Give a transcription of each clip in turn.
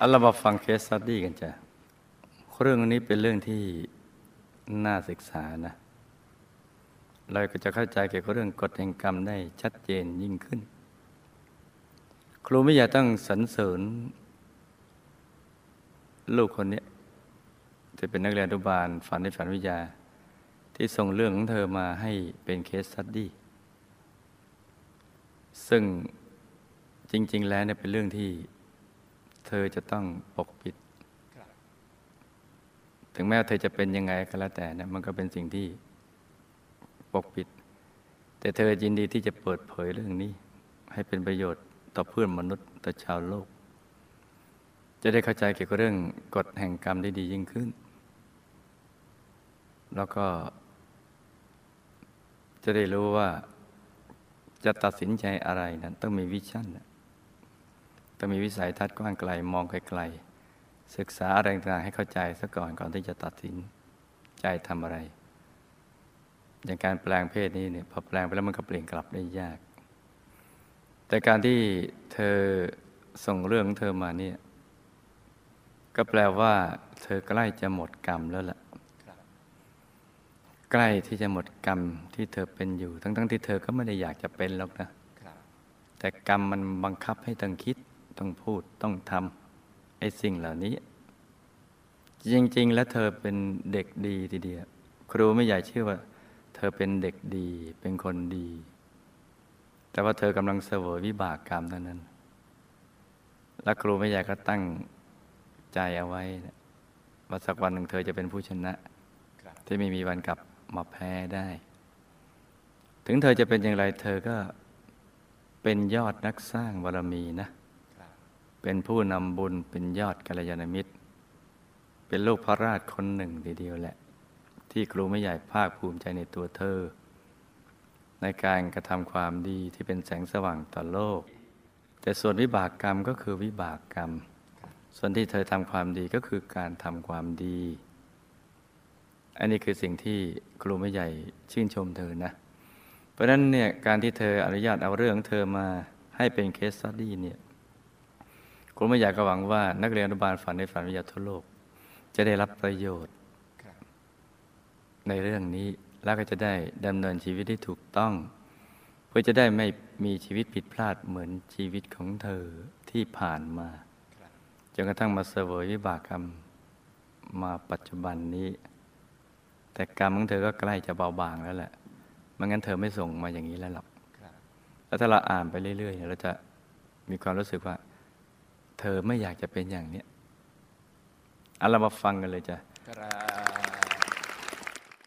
เอาเรามาฟัง case study กันจ้ะเรื่องนี้เป็นเรื่องที่น่าศึกษานะ เราก็จะเข้าใจเกี่ยวกับเรื่องกฎแห่งกรรมได้ชัดเจนยิ่งขึ้น ครูไม่ใหญ่ต้องสรรเสริญ ลูกคนนี้จะเป็นนักเรียนอนุบาลฝันในฝันวิทยา ที่ส่งเรื่องของเธอมาให้เป็น case studyซึ่งจริง ๆ แล้วเนี่ยเป็นเรื่องที่ เธอจะต้องปกปิด ถึงแม้เธอจะเป็นยังไงก็แล้วแต่นะมันก็เป็นสิ่งที่ปกปิด แต่เธอยินดีที่จะเปิดเผยเรื่องนี้ ให้เป็นประโยชน์ต่อเพื่อนมนุษย์ต่อชาวโลก จะได้เข้าใจเกี่ยวกับเรื่องกฎแห่งกรรมได้ดียิ่งขึ้น แล้วก็ จะได้รู้ว่าจะตัดสินใจอะไรนั้นต้องมีวิชั่นนะ ต้องมีวิสัยทัศน์กว้างไกลมองไกลๆศึกษาอะไรต่างๆให้เข้าใจซะก่อนก่อนที่จะตัดสินใจทำอะไร อย่างการแปลงเพศนี้เนี่ยพอแปลงไปแล้วมันก็เปลี่ยนกลับได้ยาก แต่การที่เธอส่งเรื่องเธอมาเนี่ยก็แปลว่า เธอใกล้จะหมดกรรมแล้วล่ะใกล้ที่จะหมดกรรมที่เธอเป็นอยู่ ทั้งๆทที่เธอก็ไม่ได้อยากจะเป็นหรอกนะแต่กรรมมันบังคับให้ต้องคิด ต้องพูดต้องทำไอ้สิ่งเหล่านี้ จริง ๆ แล้วเธอเป็นเด็กดีทีเดียวครูไม่อยากเชื่อว่า เธอเป็นเด็กดีเป็นคนดี แต่ว่าเธอกำลังเสวยวิบากกรรมเท่านั้น และครูไม่อยากก็ตั้งใจเอาไว้นะว่าสักวันหนึ่งเธอจะเป็นผู้ชนะ ที่ไม่มีวันกลับมาแพ้ได้ ถึงเธอจะเป็นอย่างไรเธอก็เป็นยอดนักสร้างบารมีนะ เป็นผู้นำบุญเป็นยอดกัลยาณมิตร เป็นลูกพระราชคนหนึ่งทีเดียวแหละ ที่ครูไม่ใหญ่ภาคภูมิใจในตัวเธอ ในการกระทำความดีที่เป็นแสงสว่างต่อโลก แต่ส่วนวิบากกรรมก็คือวิบากกรรม ส่วนที่เธอทำความดีก็คือการทำความดี อันนี้คือสิ่งที่ครูไม่ใหญ่ชื่นชมเธอนะ เพราะฉะนั้นเนี่ยการที่เธออนุญาตเอาเรื่องเธอมาให้เป็นเคสสตดี้เนี่ย ครูไม่อยากก็หวังว่า นักเรียนอนุบาลฝันในฝันวิทยาทั่วโลก จะได้รับประโยชน์ ในเรื่องนี้แล้วก็จะได้ดำเนินชีวิตที่ถูกต้อง เพื่อจะได้ไม่มีชีวิตผิดพลาดเหมือนชีวิตของเธอที่ผ่านมาจนกระทั่งมาเสวยวิบากกรรมมาปัจจุบันนี้ แต่กรรมของเธอก็ใกล้จะเบาบางแล้วแหละไม่งั้นเธอไม่ส่งมาอย่างนี้แล้วหรอกแล้วถ้าเราอ่านไปเรื่อยๆเนี่ยเราจะมีความรู้สึกว่า เธอไม่อยากจะเป็นอย่างเนี้ยเอาเรามาฟังกันเลยจ้ะ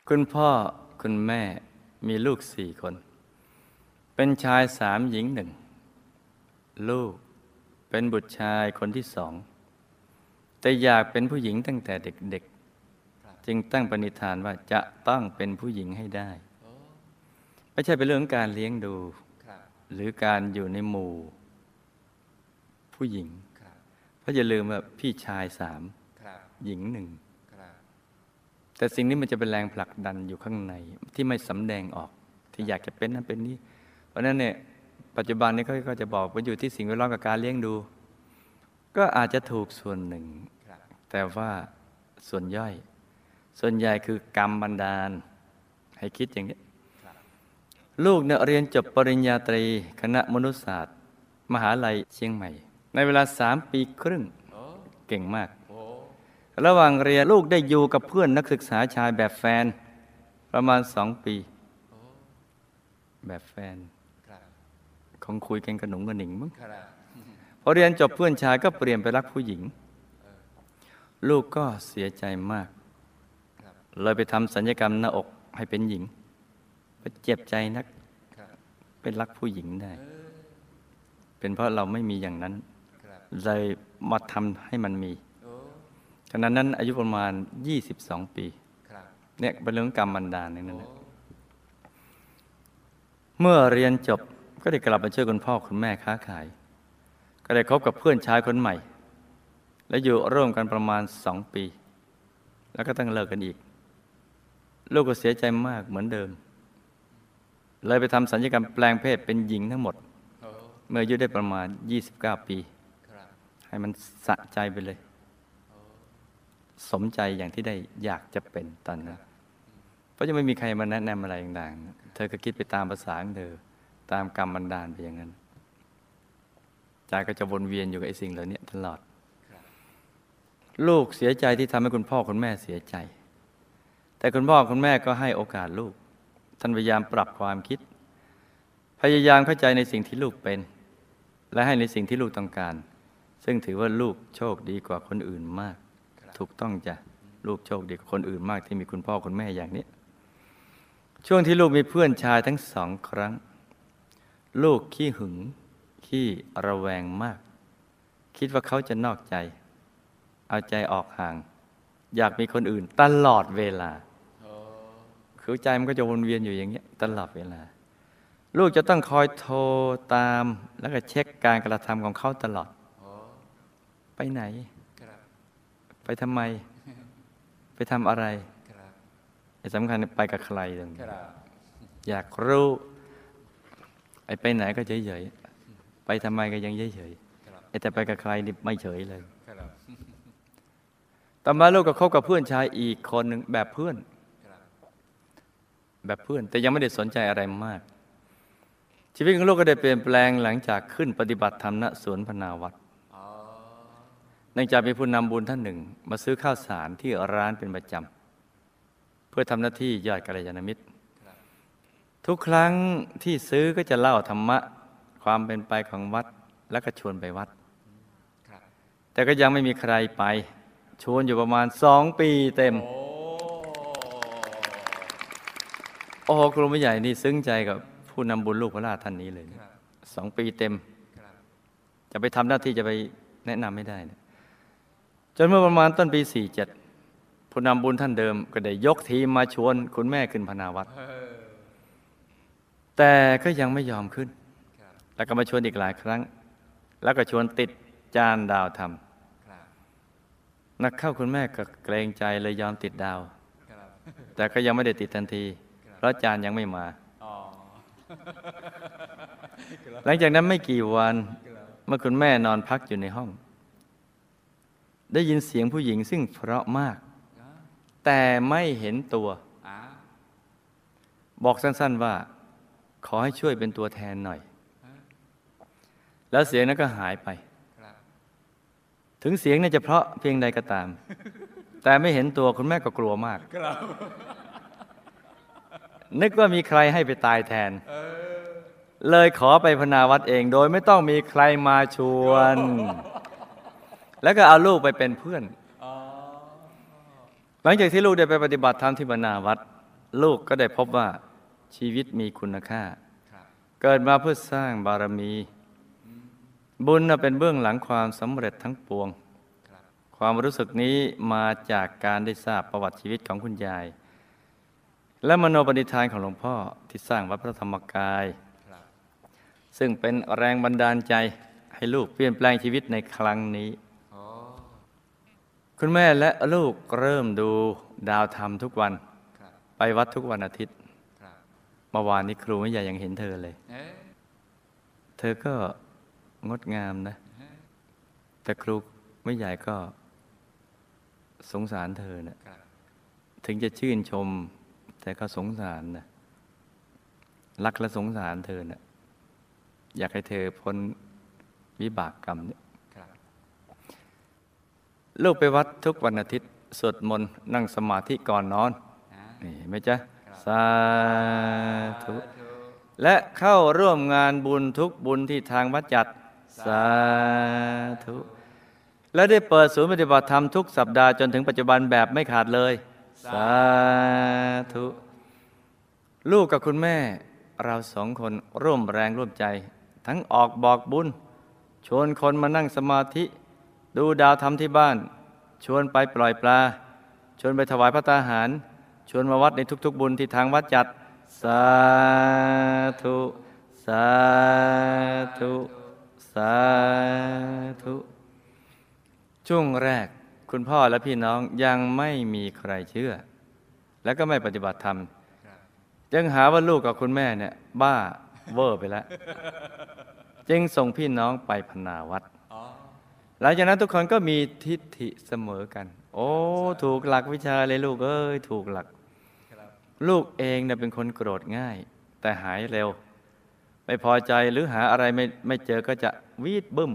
คุณพ่อคุณแม่มีลูกสี่คน เป็นชายสามหญิงหนึ่ง ลูกเป็นบุตรชายคนที่สอง แต่อยากเป็นผู้หญิงตั้งแต่เด็กๆ จึงตั้งปณิธานว่าจะต้องเป็นผู้หญิงให้ได้ ไม่ใช่เป็นเรื่องของการเลี้ยงดู หรือการอยู่ในหมู่ ผู้หญิงเพราะ อย่าลืมว่าพี่ชายสามหญิงหนึ่งแต่สิ่งนี้มันจะเป็นแรงผลักดันอยู่ข้างในที่ไม่สำแดงออกที่อยากจะเป็นนั้นเป็นนี้ เพราะฉะนั้นเนี่ยปัจจุบันนี้เขาก็จะบอกว่าอยู่ที่สิ่งแวดล้อมกับการเลี้ยงดู ก็อาจจะถูกส่วนหนึ่ง แต่ว่าส่วนย่อย ส่วนใหญ่คือกรรมบันดาล ให้คิดอย่างนี้ ลูกเนี่ยเรียนจบปริญญาตรี คณะมนุษยศาสตร์ มหาลัยเชียงใหม่ ในเวลาสามปีครึ่งเก่งมาก ระหว่างเรียนลูกได้อยู่กับเพื่อนนักศึกษาชายแบบแฟน ประมาณสองปี แบบแฟนคงคุยกันกระหนุงกระหนิงมั้งพอเรียนจบเพื่อนชายก็เปลี่ยนไปรักผู้หญิง ลูกก็เสียใจมาก เลยไปทำสัญญกรรมหน้าอกให้เป็นหญิงก็เจ็บใจนักเป็นรักผู้หญิงได้ เป็นเพราะเราไม่มีอย่างนั้น เลยมาทำให้มันมีขณะนั้นอายุประมาณ 22 ปีเนี่ยเป็นเรื่องกรรมบันดาลนี่นั่นแหละเมื่อเรียนจบก็ได้กลับมาช่วยคุณพ่อคุณแม่ค้าขาย ก็ได้คบกับเพื่อนชายคนใหม่ และอยู่ร่วมกันประมาณสองปี แล้วก็ต้องเลิกกันอีก ลูกก็เสียใจมากเหมือนเดิม เลยไปทำสัญญกรรมแปลงเพศเป็นหญิงทั้งหมด เมื่ออายุได้ประมาณ 29 ปี ให้มันสะใจไปเลย สมใจอย่างที่ได้อยากจะเป็นตอนนั้นเพราะจะไม่มีใครมาแนะนำอะไรต่างๆ เธอก็คิดไปตามภาษาของเธอ ตามกรรมบันดาลไปอย่างนั้นใจก็จะวนเวียนอยู่กับไอ้สิ่งเหล่านี้ตลอด ลูกเสียใจที่ทำให้คุณพ่อคุณแม่เสียใจ แต่คุณพ่อคุณแม่ก็ให้โอกาสลูก ท่านพยายามปรับความคิด พยายามเข้าใจในสิ่งที่ลูกเป็น และให้ในสิ่งที่ลูกต้องการ ซึ่งถือว่าลูกโชคดีกว่าคนอื่นมาก ถูกต้องจ้ะลูกโชคดีกว่าคนอื่นมากที่มีคุณพ่อคุณแม่อย่างนี้ ช่วงที่ลูกมีเพื่อนชายทั้งสองครั้ง ลูกขี้หึง ขี้ระแวงมาก คิดว่าเขาจะนอกใจ เอาใจออกห่าง อยากมีคนอื่นตลอดเวลาคือใจมันก็จะวนเวียนอยู่อย่างเงี้ยตลอดเวลา ลูกจะต้องคอยโทรตามแล้วก็เช็คการกระทำของเขาตลอด ไปไหนครับไปทำไม ไปทำอะไรครับไอ้สำคัญไปกับใครตรงนี้ครับอยากรู้ ไอ้ไปไหนก็เฉยๆ ไปทำไมก็ยังเฉยครับๆไอ้แต่ไปกับใครนี่ไม่เฉยเลยครับต่อมาลูกก็คบกับเพื่อนชายอีกคนหนึ่งแบบเพื่อนครับแบบเพื่อน แต่ยังไม่ได้สนใจอะไรมาก ชีวิตของลูกก็ได้เปลี่ยนแปลงหลังจากขึ้นปฏิบัติธรรมณสวนพนาวัดอ๋อ เนื่องจากมีผู้นำบุญท่านหนึ่ง มาซื้อข้าวสารที่ร้านเป็นประจำเพื่อทำหน้าที่ยอดกัลยาณมิตร ทุกครั้งที่ซื้อก็จะเล่าธรรมะความเป็นไปของวัดแล้วก็ชวนไปวัด แต่ก็ยังไม่มีใครไป ชวนอยู่ประมาณสองปีเต็ม โอ้โหครูไม่ใหญ่นี่ซึ้งใจกับผู้นำบุญลูกพระราท่านนี้เลยสองปีเต็ม จะไปทำหน้าที่จะไปแนะนำไม่ได้นะ นเมื่อประมาณต้นปี 47 ผู้นำบุญท่านเดิมก็ได้ยกทีมมาชวนคุณแม่ขึ้นพนาวัดเออแต่ก็ยังไม่ยอมขึ้นครับแล้วก็มาชวนอีกหลายครั้ง แล้วก็ชวนติดจานดาวทครับำนักเข้าคุณแม่ก็เกรงใจเลยยอมติดดาวครับแต่ก็ยังไม่ได้ติดทันทีครับเพราะจานยังไม่มาอ๋อหลังจากนั้นไม่กี่วันครับเมื่อคุณแม่นอนพักอยู่ในห้อง ได้ยินเสียงผู้หญิงซึ่งเพราะมาก แต่ไม่เห็นตัว บอกสั้น ๆว่า ขอให้ช่วยเป็นตัวแทนหน่อย แล้วเสียงนั้นก็หายไป ถึงเสียงเนี่ยจะเพราะเพียงใดก็ตาม แต่ไม่เห็นตัวคุณแม่ก็กลัวมาก นึกว่ามีใครให้ไปตายแทน เลยขอไปพนาวัดเองโดยไม่ต้องมีใครมาชวน แล้วก็เอาลูกไปเป็นเพื่อนอ๋อหลังจากที่ลูกได้ไปปฏิบัติธรรมที่พนาวัด ลูกก็ได้พบว่าชีวิตมีคุณค่าครับเกิดมาเพื่อสร้างบารมี บุญน่ะเป็นเบื้องหลังความสำเร็จทั้งปวงครับความรู้สึกนี้มาจากการได้ทราบประวัติชีวิตของคุณยาย และมโนปณิธานของหลวงพ่อที่สร้างวัดพระธรรมกายครับซึ่งเป็นแรงบันดาลใจให้ลูกเปลี่ยนแปลงชีวิตในครั้งนี้อ๋อ คุณแม่และลูกเริ่มดูดาวธรรมทุกวันครับไปวัดทุกวันอาทิตย์ครับเมื่อวานนี้ครูไม่ใหญ่ยังเห็นเธอเลยเอ๊ะเธอก็งดงามนะฮะแต่ครูไม่ใหญ่ก็สงสารเธอนะครับถึงจะชื่นชม แต่ก็สงสารนะรักและสงสารเธอนะอยากให้เธอพ้นวิบากกรรมเนี่ยครับ ลูกไปวัดทุกวันอาทิตย์สวดมนต์นั่งสมาธิก่อนนอนนี่ไหมจ๊ะสาธุและเข้าร่วมงานบุญทุกบุญที่ทางวัดจัดสาธุและได้เปิดศูนย์ปฏิบัติธรรมทุกสัปดาห์จนถึงปัจจุบันแบบไม่ขาดเลย สาธุ ลูกกับคุณแม่ เราสองคนร่วมแรงร่วมใจ ทั้งออกบอกบุญ ชวนคนมานั่งสมาธิ ดูดาวธรรมที่บ้าน ชวนไปปล่อยปลา ชวนไปถวายพระตาหาร ชวนมาวัดในทุก ๆ บุญที่ทางวัดจัด สาธุ สาธุ สาธุ ช่วงแรกคุณพ่อและพี่น้องยังไม่มีใครเชื่อ และก็ไม่ปฏิบัติธรรมครับยังหาว่าลูกกับคุณแม่เนี่ย บ้าเวอร์ไปแล้ว จึงส่งพี่น้องไปพนาวัด หลังจากนั้นทุกคนก็มีทิฏฐิเสมอกัน โอ้ ถูกหลักวิชาเลยลูกเอ้ยถูกหลัก ลูกเองเนี่ยเป็นคนโกรธง่าย แต่หายเร็ว ไม่พอใจหรือหาอะไรไม่ไม่เจอก็จะวีดบึ้ม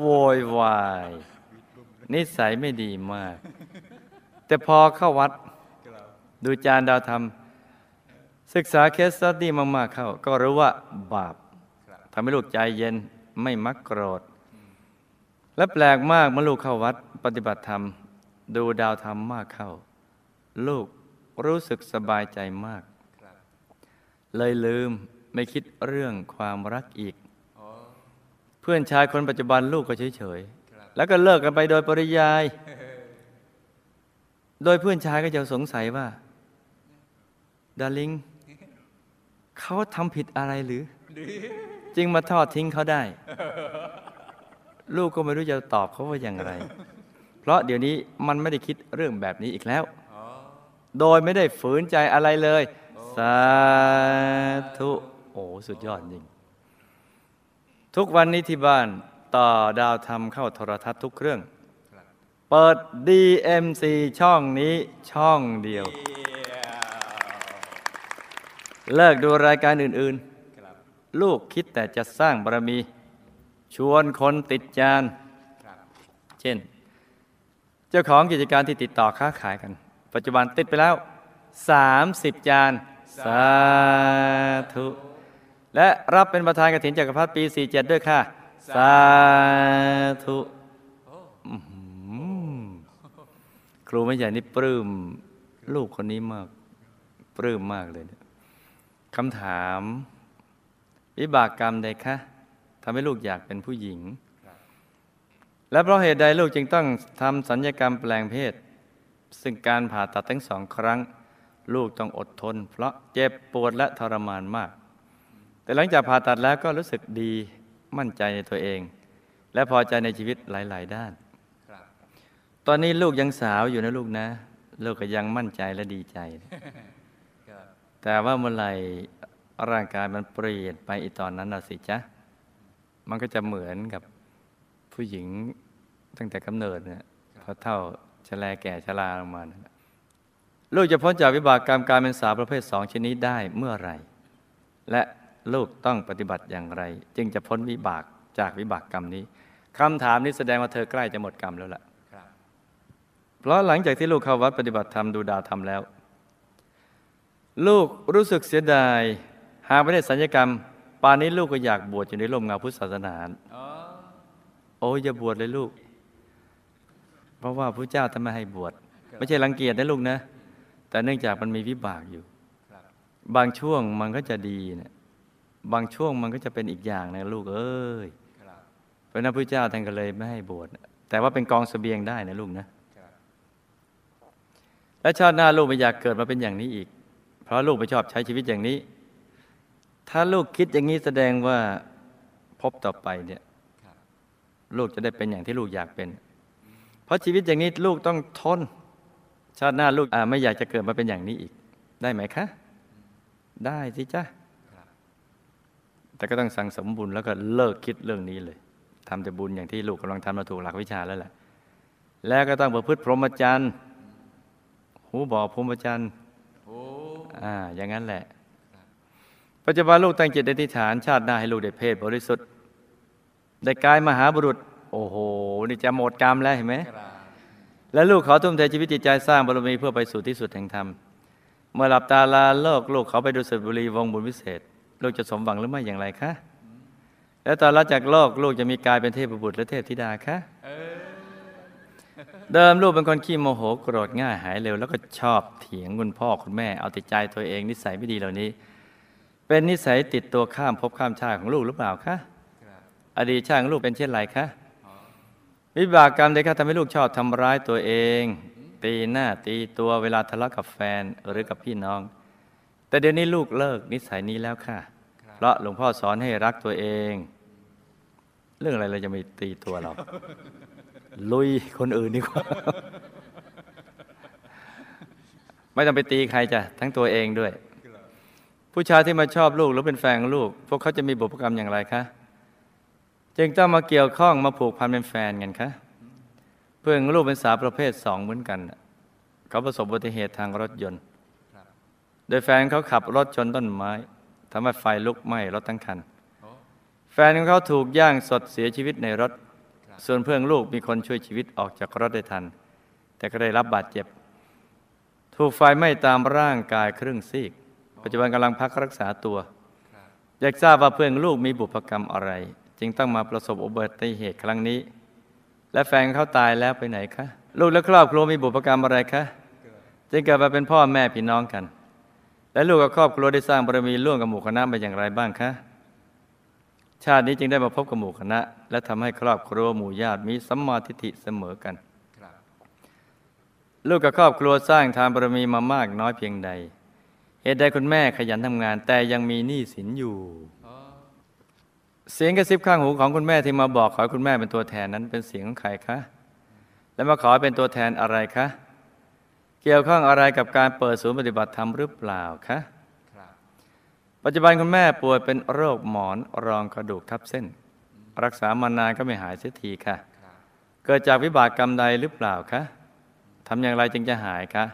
โวยวายนิสัยไม่ดีมาก แต่พอเข้าวัด ดูจานดาวธรรม ศึกษาเคสสตดี้มาก ๆ เข้า ก็รู้ว่าบาปทำให้ลูกใจเย็นไม่มักโกรธ และแปลกมากเมื่อลูกเข้าวัดปฏิบัติธรรม ดูดาวธรรมมากเข้า ลูกรู้สึกสบายใจมาก เลยลืมไม่คิดเรื่องความรักอีก เพื่อนชายคนปัจจุบันลูกก็เฉยๆ แล้วก็เลิกกันไปโดยปริยาย โดยเพื่อนชายก็จะสงสัยว่าดาริงเขาทำผิดอะไรหรือ จึงมาทอดทิ้งเขาได้ ลูกก็ไม่รู้จะตอบเขาว่าอย่างไร เพราะเดี๋ยวนี้มันไม่ได้คิดเรื่องแบบนี้อีกแล้ว โดยไม่ได้ฝืนใจอะไรเลย สาธุ โอ้สุดยอดจริง ทุกวันนี้ที่บ้านต่อดาวทำเข้าโทรทัศน์ทุกเครื่อง เปิด DMC ช่องนี้ช่องเดียว เลิกดูรายการอื่นๆ ลูกคิดแต่จะสร้างบารมี ชวนคนติดจาน เช่น เจ้าของกิจการที่ติดต่อค้าขายกัน ปัจจุบันติดไปแล้ว 30จาน สาธุ และรับเป็นประธานกฐินจักรพรรดิปี 47 ด้วยค่ะ สาธุครูไม่ใหญ่นี่ปลื้มลูกคนนี้มากปลื้มมากเลยคำถาม วิบากกรรมใดคะ ทำให้ลูกอยากเป็นผู้หญิง และเพราะเหตุใดลูกจึงต้องทำสัญญกรรมแปลงเพศ ซึ่งการผ่าตัดทั้งสองครั้ง ลูกต้องอดทน เพราะเจ็บปวดและทรมานมาก แต่หลังจากผ่าตัดแล้วก็รู้สึกดีมั่นใจในตัวเอง และพอใจในชีวิตหลาย ๆ ด้าน ตอนนี้ลูกยังสาวอยู่นะลูกนะ ลูกก็ยังมั่นใจและดีใจ แต่ว่าเมื่อไหร่ร่างกายมันเปลี่ยนไปอีตอนนั้นน่ะสิจ๊ะ มันก็จะเหมือนกับผู้หญิงตั้งแต่กำเนิดเนี่ยพอเท่าชะแลแก่ชราลงมานะลูกจะพ้นจากวิบากกรรมการเป็นสาวประเภทสองชนิดได้เมื่อไหร่ และลูกต้องปฏิบัติอย่างไร จึงจะพ้นวิบากจากวิบากกรรมนี้คำถามนี้แสดงว่าเธอใกล้จะหมดกรรมแล้วล่ะเพราะหลังจากที่ลูกเข้าวัดปฏิบัติธรรมดูดาวธรรมแล้ว ลูกรู้สึกเสียดาย หากไม่ได้สัญญกรรม ป่านนี้ลูกก็อยากบวชอยู่ในร่มเงาพุทธศาสนาโอ้ยอย่าบวชเลยลูก เพราะว่าพระเจ้าท่านไม่ให้บวช ไม่ใช่รังเกียจนะลูกนะ แต่เนื่องจากมันมีวิบากอยู่ บางช่วงมันก็จะดีนะบางช่วงมันก็จะเป็นอีกอย่างนะลูกเอ้ยเพราะนั้นพระเจ้าท่านก็เลยไม่ให้บวช แต่ว่าเป็นกองเสบียงได้นะลูกนะ และชาติหน้าลูกไม่อยากเกิดมาเป็นอย่างนี้อีก เพราะลูกไม่ชอบใช้ชีวิตอย่างนี้ ถ้าลูกคิดอย่างนี้แสดงว่าพบต่อไปเนี่ยลูกจะได้เป็นอย่างที่ลูกอยากเป็น เพราะชีวิตอย่างนี้ลูกต้องทน ชาติหน้าลูกไม่อยากจะเกิดมาเป็นอย่างนี้อีก ได้ไหมคะ ได้สิจ้ะแต่ก็ต้องสั่งสมบุญแล้วก็เลิกคิดเรื่องนี้เลยทำแต่บุญอย่างที่ลูกกำลังทำมาถูกหลักวิชาแล้วแหละ แล้วก็ต้องประพฤติพรหมจรรย์ หูบอกพรหมจรรย์อ่า อย่างนั้นแหละ ปัจจุบันลูกตั้งจิตอธิษฐานชาติหน้าให้ลูกได้เพศบริสุทธิ์ ได้กายมหาบุรุษ โอ้โห นี่จะหมดกรรมแล้วเห็นไหม และลูกเขาทุ่มเทชีวิตจิตใจสร้างบารมีเพื่อไปสู่ที่สุดแห่งธรรม เมื่อหลับตาลาโลกลูกเขาไปดูสุบุรีวงบุญวิเศษ ลูกจะสมหวังหรือไม่อย่างไรคะ แล้วตอนละจากโลกลูกจะมีกายเป็นเทพบุตรและเทพธิดาคะเดิมลูกเป็นคนขี้โมโหโกรธง่ายหายเร็ว แล้วก็ชอบเถียงคุณพ่อคุณแม่เอาแต่ใจตัวเองนิสัยไม่ดีเหล่านี้ เป็นนิสัยติดตัวข้ามภพข้ามชาติของลูกหรือเปล่าคะอดีตชาติของลูกเป็นเช่นไรคะวิบากกรรมใดคะทำให้ลูกชอบทำร้ายตัวเอง ตีหน้าตีตัวเวลาทะเลาะกับแฟนหรือกับพี่น้อง แต่เดี๋ยวนี้ลูกเลิกนิสัยนี้แล้วค่ะ เพราะหลวงพ่อสอนให้รักตัวเอง เรื่องอะไรเราจะไม่ตีตัวเรา ลุยคนอื่นดีกว่า ไม่ต้องไปตีใครจ้ะทั้งตัวเองด้วย ผู้ชายที่มาชอบลูกหรือเป็นแฟนลูก พวกเขาจะมีบุพกรรมอย่างไรคะ จึงต้องมาเกี่ยวข้องมาผูกพันเป็นแฟนกันคะ เพื่อนลูกเป็นสาวประเภทสองเหมือนกัน เขาประสบอุบัติเหตุทางรถยนต์ โดยแฟนเขาขับรถชนต้นไม้ทำให้ไฟลุกไหม้รถทั้งคัน แฟนของเขาถูกย่างสดเสียชีวิตในรถ ส่วนเพื่อนลูกมีคนช่วยชีวิตออกจากรถได้ทัน แต่ก็ได้รับบาดเจ็บ ถูกไฟไหม้ตามร่างกายครึ่งซีก ปัจจุบันกำลังพักรักษาตัว อยากทราบว่าเพื่อนลูกมีบุพกรรมอะไร จึงต้องมาประสบอุบัติเหตุครั้งนี้ และแฟนเขาตายแล้วไปไหนคะ ลูกและครอบครัวมีบุพกรรมอะไรคะจึงเกิดมาเป็นพ่อแม่พี่น้องกัน และลูกกับครอบครัวได้สร้างบารมีร่วมกับหมู่คณะมาอย่างไรบ้างคะชาตินี้จึงได้มาพบกับหมู่คณะ และทำให้ครอบครัวหมู่ญาติมีสัมมาทิฏฐิเสมอกัน ลูกกับครอบครัวสร้างทานบารมีมามากน้อยเพียงใด เหตุใดคุณแม่ขยันทำงาน แต่ยังมีหนี้สินอยู่เสียงกระซิบข้างหูของคุณแม่ที่มาบอกขอคุณแม่เป็นตัวแทนนั้นเป็นเสียงของใครคะ และมาขอเป็นตัวแทนอะไรคะ เกี่ยวข้องอะไรกับการเปิดศูนย์ปฏิบัติธรรมหรือเปล่าคะปัจจุบันคุณแม่ป่วยเป็นโรคหมอนรองกระดูกทับเส้น รักษามานานก็ไม่หายเสียทีค่ะ เกิดจากวิบากกรรมใดหรือเปล่าคะทำอย่างไรจึงจะหายคะ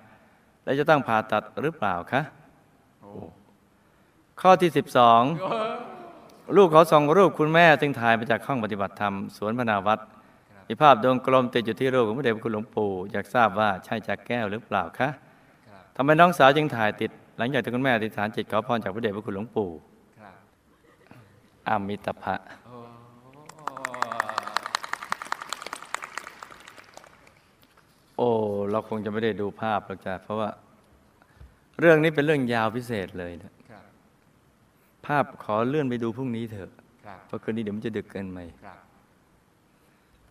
และจะต้องผ่าตัดหรือเปล่าคะ ข้อที่12ลูกเขาส่งรูปคุณแม่ซึ่งถ่ายมาจากห้องปฏิบัติธรรมสวนพนาวัดมีภาพดวงกลมติดอยู่ที่รูปของพระเดชพระคุณหลวงปู่อยากทราบว่าใช่จากแก้วหรือเปล่าคะทำไมน้องสาวจึงถ่ายติด หลังจากที่คุณแม่อธิษฐานจิตขอพรจากพระเดชพระคุณหลวงปู่อามิตภะโอ้ เราคงจะไม่ได้ดูภาพหรอกจ้ะเพราะว่า เรื่องนี้เป็นเรื่องยาวพิเศษเลยนะภาพขอเลื่อนไปดูพรุ่งนี้เถอะเพราะคืนนี้เดี๋ยวมันจะดึกเกินไป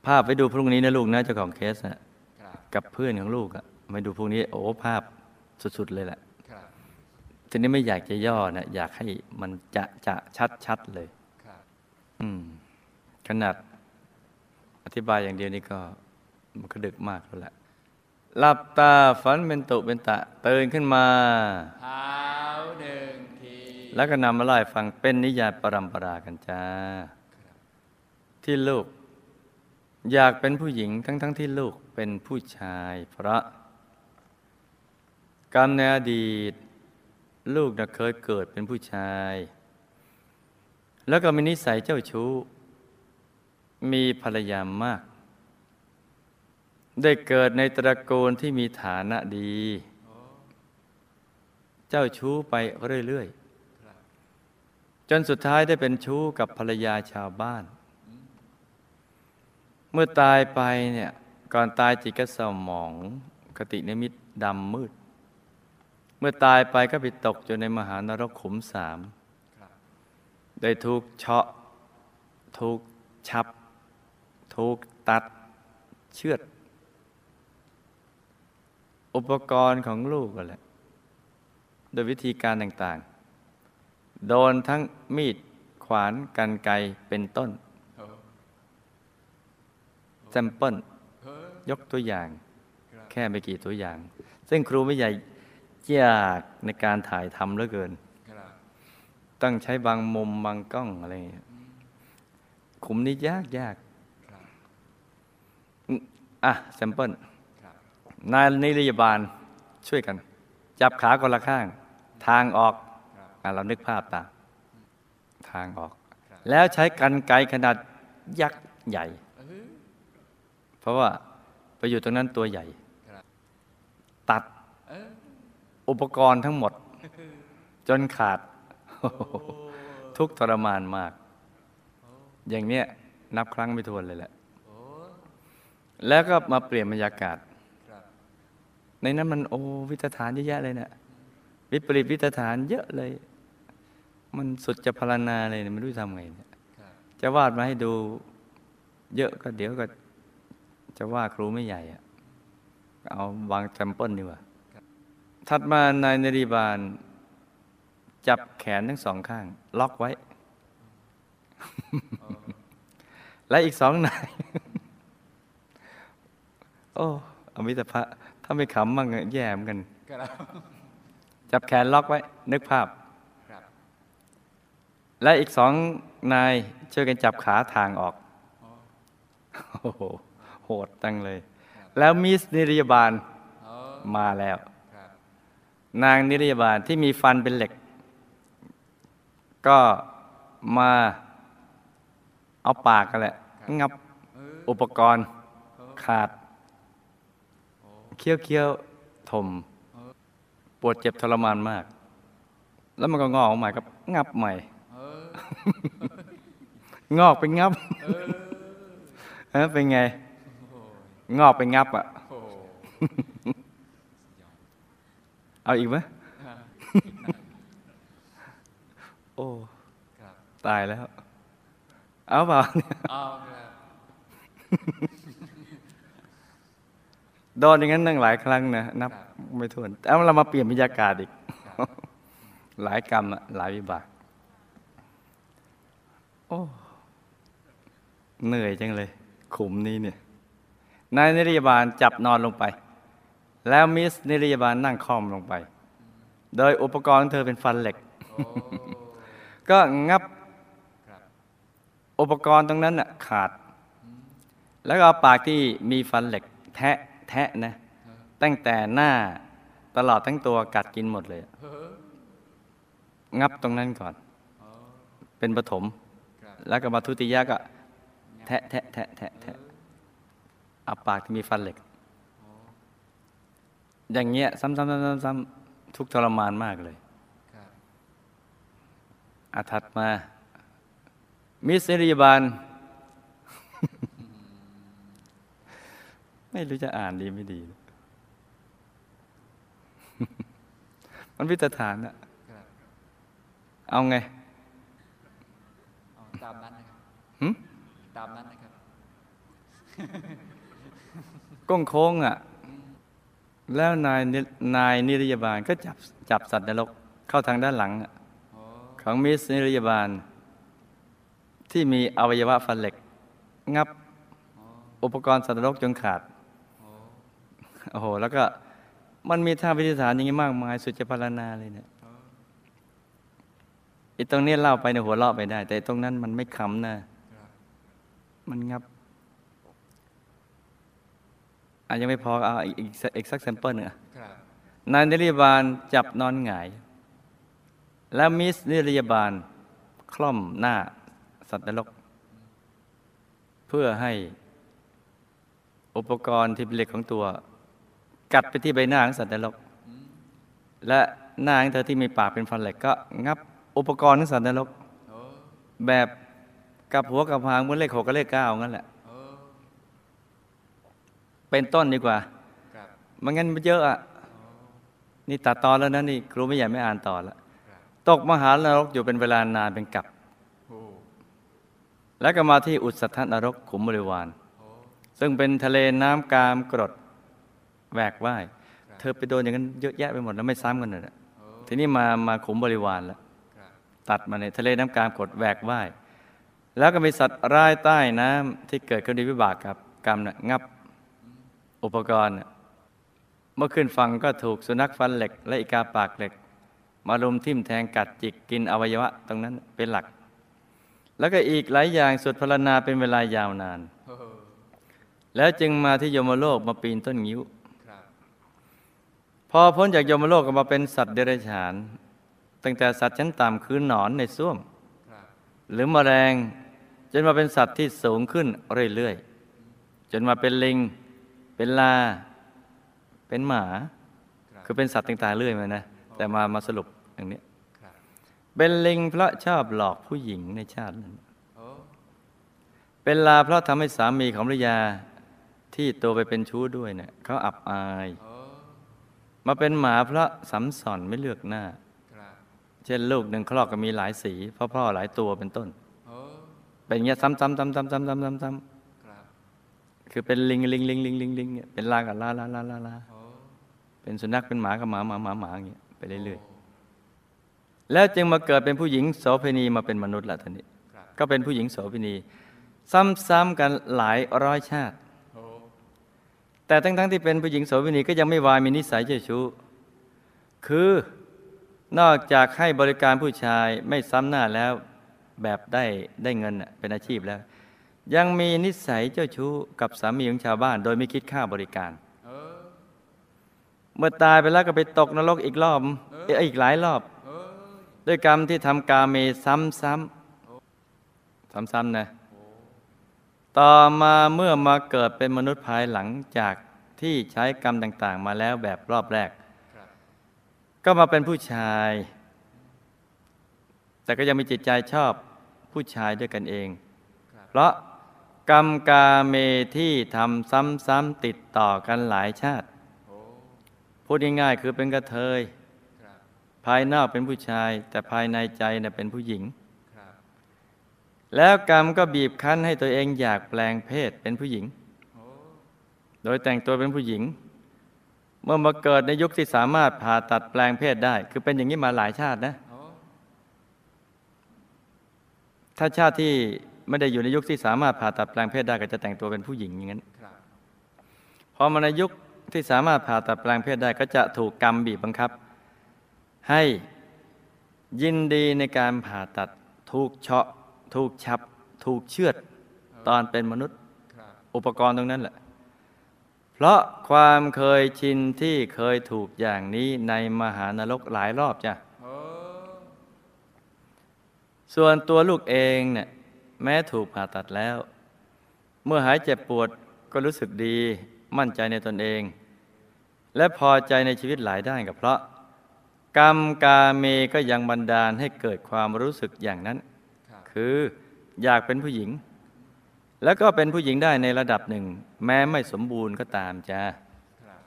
ภาพไปดูพรุ่งนี้นะลูกนะเจ้าของเคสนะกับเพื่อนของลูกอะมาดูพรุ่งนี้ โอ้ภาพสุดๆเลยแหละทีนี้ไม่อยากจะย่อนะอยากให้มันจะจะชัดชัดๆเลยอืมขนาดอธิบายอย่างเดียวนี่ก็มันก็ดึกมากแล้วแหละ หลับตาฝันเป็นตุเป็นตะตื่นขึ้นมาเท้าหนึ่งที แล้วก็นำมาไล่าให้ฟังเป็นนิยายปรัมปรากันจ้า ที่ลูก อยากเป็นผู้หญิงทั้งทั้งๆที่ลูกเป็นผู้ชายเพราะกรรมในอดีต ลูกน่ะเคยเกิดเป็นผู้ชาย แล้วก็มีนิสัยเจ้าชู้ มีภรรยามาก ได้เกิดในตระกูลที่มีฐานะดี เจ้าชู้ไปเรื่อย ๆ จนสุดท้ายได้เป็นชู้กับภรรยาชาวบ้าน เมื่อตายไปเนี่ยก่อนตายจิตก็เส้าหมองคตินิมิตดำมืด เมื่อตายไปก็ไปตกอยู่ในมหานรกขุมสาม ได้ถูกเฉาะ ถูกฉับ ถูกตัด เชือด อุปกรณ์ของลูกก็แหละ โดยวิธีการต่างๆ โดนทั้งมีดขวานกันไกรเป็นต้น sample ยกตัวอย่าง แค่ไม่กี่ตัวอย่าง ซึ่งครูไม่ใหญ่ยากในการถ่ายทำเหลือเกิน ต้องใช้บางมุมบางกล้องอะไรอย่างเงี้ยขุมนี้ยากยากอะ sample นายนิรยบาลช่วยกัน จับขาคนละข้าง ทางออกเรานึกภาพตามทางออก แล้วใช้กันไกรขนาดยักษ์ใหญ่ เพราะว่าไปอยู่ตรงนั้นตัวใหญ่ ตัดอุปกรณ์ทั้งหมด จนขาด ทุกทรมานมาก อย่างเนี้ยนับครั้งไม่ถ้วนเลยแหละแล้วก็มาเปลี่ยนบรรยากาศ ในนั้นมันโอ้วิตถารเยอะแยะเลยเนะี่ยวิปริตวิตถารเยอะเลย มันสุดจะพรรณนาเลยเนี่ยไม่รู้จะทำไงจะวาดมาให้ดูเยอะก็เดี๋ยวก็ จะว่าครูไม่ใหญ่อะเอาวาง sample ดีกว่าถัดมานายนิรยบาล จับแขนทั้งสองข้าง ล็อกไว้ และอีกสองนาย โอ้อมิตรภะ ถ้าไม่ขำมั่งอะแย่เหมอนกันครับจับแขนล็อกไว้ นึกภาพครับและอีกสองนายช่วยกันจับขาทางออก โอ้โห โหดตั้งเลย แล้วมิสนิรยาบาลโอ้มาแล้วครับนางนิรยาบาลที่มีฟันเป็นเหล็ก ก็มาเอาปากกันแหละ งับเอออุปกรณ์ขาด เคี้ยวเคี้ยวๆถมปวดเจ็บทรมานมาก แล้วมันก็งอกออกมากับงับใหม่งอกไปงับเออเออเป็นไง งอกไปงับอะเอาอีกไหมโอ้ตายแล้ว เอาเปล่าเอาครับ โดนอย่างนั้นนั่งหลายครั้งนะนับไม่ถ้วนเอาเรามาเปลี่ยนบรรยากาศอีกครับหลายกรรมอะหลายวิบาก โอ้เหนื่อยจังเลย ขุมนี้เนี่ยนายนิรยาบาลจับนอนลงไป แล้วมิสนิรยาบาลนั่งคล่อมลงไป โดยอุปกรณ์ของเธอเป็นฟันเหล็กโอ้ก็งับครับอุปกรณ์ตรงนั้นน่ะขาด แล้วก็เอาปากที่มีฟันเหล็ก แทะ แทะนะ ตั้งแต่หน้าตลอดทั้งตัวกัดกินหมดเลยเฮ้องับตรงนั้นก่อนโอ้เป็นปฐมครับแล้วก็มาทุติยะก็ แทะแทะแทะแทะแทะเอาปากที่มีฟันเหล็ก อย่างเงี้ย ซ้ำๆๆๆๆทุกข์ทรมานมากเลยครับอาถัดมา มิสริยาบาล ไม่รู้จะอ่านดีไม่ดี มันวิตฐานอะครับเอาไงเอาตามนั้นนะครับหึตามนั้นนะครับ ก้งโค้งอะแล้วนายนินายนิรยาบาลก็จับจับสัตว์นรกเข้าทางด้านหลังอะโอ้ของมิสนิรยาบาล ที่มีอวัยวะฟันเหล็ก งับโอ้อุปกรณ์สัตว์นรกจนขาด โอ้โห แล้วก็มันมีท่าพิธีฐานอย่างนี้มากมาย สุดจะพารณาเลยเนี่ยอ้ไอ้ตรงนี้เล่าไปในหัวเราะไปได้ แต่ตรงนั้นมันไม่ขำนะ มันงับอะยังไม่พอเอาอีกอีกสักอีกสักแซมเปิลหนึ่งอะนายนิรยบาลจับนอนหงาย แล้วมิสนิรยบาลคล่อมหน้าสัตว์นรก เพื่อให้อุปกรณ์ที่เป็นเหล็กของตัว กัดไปที่ใบหน้าของสัตว์นรก และหน้าของเธอที่มีปากเป็นฟันเหล็กก็งับอุปกรณ์ของสัตว์นรก แบบกับหัวกับหางเหมือนเลขหกกับเลขเก้างั้นแหละเป็นต้นดีกว่ามันงั้นมันเยอะอะนี่ตัดตอนแล้วนะนี่ครูไม่อยากไม่อ่านต่อแล้วตกมหานรกอยู่เป็นเวลานานเป็นกับ แล้วก็มาที่อุตสัทธนรกขุมบริวาร ซึ่งเป็นทะเลน้ำกามกรด แหวกว่ายครับเธอไปโดนอย่างนั้นเยอะแยะไปหมดแล้วไม่ซ้ำกันเลยนะโอ้ทีนี้มามาขุมบริวารแล้วครับตัดมาในทะเลน้ำกามกรดแหวกว่ายแล้วก็มีสัตว์ร้ายใต้น้ำที่เกิดขึ้นในวิบากกับ กรรมนะงับอุปกรณ์น่ะเมื่อขึ้นฟังก็ถูกสุนัขฟันเหล็ก และอีกาปากเหล็ก มารุมทิ่มแทงกัดจิกกินอวัยวะ ตรงนั้นเป็นหลัก แล้วก็อีกหลายอย่างสุดพรรณนาเป็นเวลายาวนานโอ้แล้วจึงมาที่ยมโลกมาปีนต้นงิ้วครับ พอพ้นจากยมโลกก็มาเป็นสัตว์เดรัจฉาน ตั้งแต่สัตว์ชั้นต่ำคือหนอนในส้วม หรือมแมลงจนมาเป็นสัตว์ที่สูงขึ้นเรื่อยๆจนมาเป็นลิง เป็นลา เป็นหมาค,คือเป็นสัตว์ต่างๆเรื่อยมานะแต่มามาสรุปอย่างนี้เป็นลิงเพราะชอบหลอกผู้หญิงในชาตินั้นเป็นลาเพราะทำให้สามีของภรรยาที่ตัวไปเป็นชู้ด้วยเนี่ยเขาอับอายโอ้ มาเป็นหมาเพราะสัมสอนไม่เลือกหน้าครับเช่นลูกหนึ่งคลอกก็มีหลายสีเพราะพ่อหลายตัวเป็นต้นโอ้เป็นอย่างเงี้ยซ้ำๆๆๆๆๆๆๆครับคือเป็นลิงลิงลิงลิงลิงลิงเนี่ยเป็นลากับลาลาลาลาลาโอ้เป็นสุนัขเป็นหมากับหมาหมาหมาหมาอย่างเงี้ยไปเรื่อยๆแล้วจึงมาเกิดเป็นผู้หญิงโสเภณีมาเป็นมนุษย์ละท่านี้ครับก็เป็นผู้หญิงโสเภณี ซ้ำๆกันหลายร้อยชาติโอ้ แต่ทั้งๆที่เป็นผู้หญิงโสเภณีก็ยังไม่วายมีนิสัยเจ้าชู้ คือนอกจากให้บริการผู้ชายไม่ซ้ำหน้าแล้วแบบได้ได้เงินเป็นอาชีพแล้ว ยังมีนิสัยเจ้าชู้กับสามีของชาวบ้าน โดยไม่คิดค่าบริการเมื่อตายไปแล้วก็ไปตกนรกอีกรอบอีกหลายรอบ ด้วยกรรมที่ทำกาเมซ้ำซ้ำซ้ำซ้ำๆนะ ต่อมาเมื่อมาเกิดเป็นมนุษย์ภายหลังจากที่ใช้กรรมต่าง ๆ มาแล้วแบบรอบแรกครับก็มาเป็นผู้ชาย แต่ก็ยังมีจิตใจชอบผู้ชายด้วยกันเองครับเพราะกรรมกาเมที่ทำซ้ำๆติดต่อกันหลายชาติโอ้พูดง่ายๆคือเป็นกระเทยครับภายนอกเป็นผู้ชาย แต่ภายในใจน่ะเป็นผู้หญิงครับ แล้วกรรมก็บีบคั้นให้ตัวเองอยากแปลงเพศเป็นผู้หญิง โดยแต่งตัวเป็นผู้หญิง เมื่อมาเกิดในยุคที่สามารถผ่าตัดแปลงเพศได้ คือเป็นอย่างนี้มาหลายชาตินะ ถ้าชาติที่ไม่ได้อยู่ในยุคที่สามารถผ่าตัดแปลงเพศได้ก็จะแต่งตัวเป็นผู้หญิงอย่างนั้นครับพอมาในยุคที่สามารถผ่าตัดแปลงเพศได้ก็จะถูกกรรมบีบบังคับ ให้ยินดีในการผ่าตัดถูกเฉาะ ถูกฉับ ถูกเชือดตอนเป็นมนุษย์ อุปกรณ์ตรงนั้นแหละ เพราะความเคยชินที่เคยถูกอย่างนี้ในมหานรกหลายรอบจ้ะส่วนตัวลูกเองเนี่ยแม้ถูกผ่าตัดแล้ว เมื่อหายเจ็บปวดก็รู้สึกดี มั่นใจในตนเอง และพอใจในชีวิตหลายด้านกับเพราะ กรรมกาเมก็ยังบันดาลให้เกิดความรู้สึกอย่างนั้น ครับคืออยากเป็นผู้หญิง แล้วก็เป็นผู้หญิงได้ในระดับหนึ่ง แม้ไม่สมบูรณ์ก็ตามจ้าครับ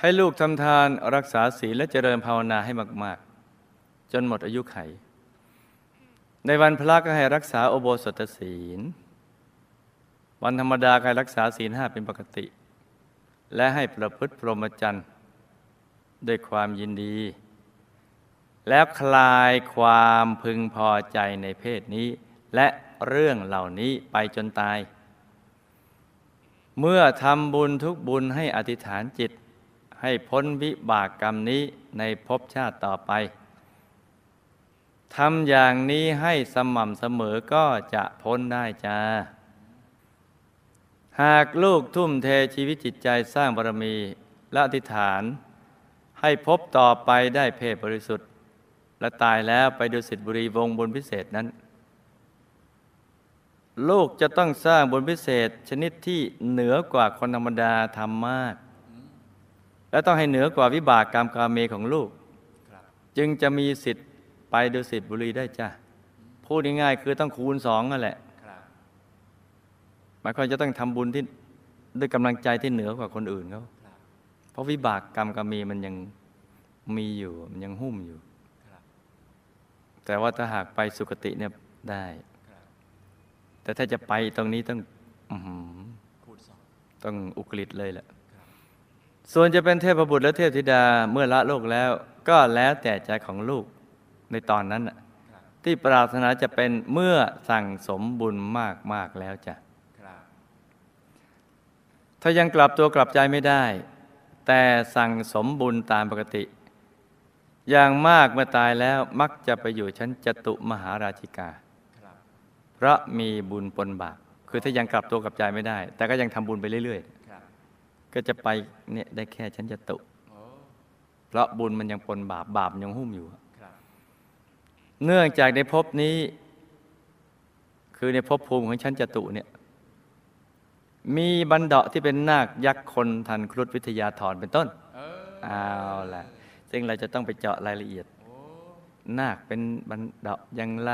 ให้ลูกทำทานรักษาศีลและเจริญภาวนาให้มาก ๆ จนหมดอายุไข ในวันพระก็ให้รักษาโอโบสถศีล วันธรรมดาก็ให้รักษาศีลห้าเป็นปกติ และให้ประพฤติพรหมจรรย์ด้วยความยินดี แล้วคลายความพึงพอใจในเพศนี้ และเรื่องเหล่านี้ไปจนตาย เมื่อทำบุญทุกบุญให้อธิษฐานจิต ให้พ้นวิบากกรรมนี้ในภพชาติต่อไปทำอย่างนี้ให้สม่ำเสมอก็จะพ้นได้จ้า หากลูกทุ่มเทชีวิตจิตใจสร้างบารมีและอธิษฐาน ให้พบต่อไปได้เพศบริสุทธิ์ และตายแล้วไปดูสิทธิบุรีวงบนพิเศษนั้น ลูกจะต้องสร้างบุญพิเศษชนิดที่เหนือกว่าคนธรรมดาทำมาก และต้องให้เหนือกว่าวิบากกรรมกาเมของลูก จึงจะมีสิทธิ์ไปดูสิทธิบุรีได้จ้ะพูดง่ายๆคือต้องคูณสองนั่นแหละหมายความจะต้องทำบุญที่ด้วยกำลังใจที่เหนือกว่าคนอื่นเขาเพราะวิบากกรรมกาเมมันยังมีอยู่มันยังหุ้มอยู่ แต่ว่าถ้าหากไปสุคติเนี่ยได้ แต่ถ้าจะไปตรงนี้ต้องอื้อหือคูณสองต้องอุกฤษเลยแหละครับส่วนจะเป็นเทพบุตรและเทพธิดาเมื่อละโลกแล้ว ก็แล้วแต่ใจของลูกในตอนนั้นน่ะครับที่ปรารถนาจะเป็นเมื่อสั่งสมบุญมากมากๆแล้วจ้ะครับถ้ายังกลับตัวกลับใจไม่ได้ แต่สั่งสมบุญตามปกติ อย่างมากเมื่อตายแล้วมักจะไปอยู่ชั้นจตุมหาราชิกาค รับเพราะมีบุญปนบาปคือถ้ายังกลับตัวกลับใจไม่ได้ แต่ก็ยังทำบุญไปเรื่อยครับๆก็จะไปเนี่ยได้แค่ชั้นจตุโอ้เพราะบุญมันยังปนบาปบาปยังหุ้มอยู่ครับเนื่องจากในภพนี้ คือในภพภูมิของชั้นจตุเนี่ยมีบันเดาะที่เป็นนาคยักษ์คนทันครุฑวิทยาธรเป็นต้นเออเอาล่ะซึ่งเราจะต้องไปเจาะรายละเอียดโอ้นาคเป็นบันเดาะอย่างไร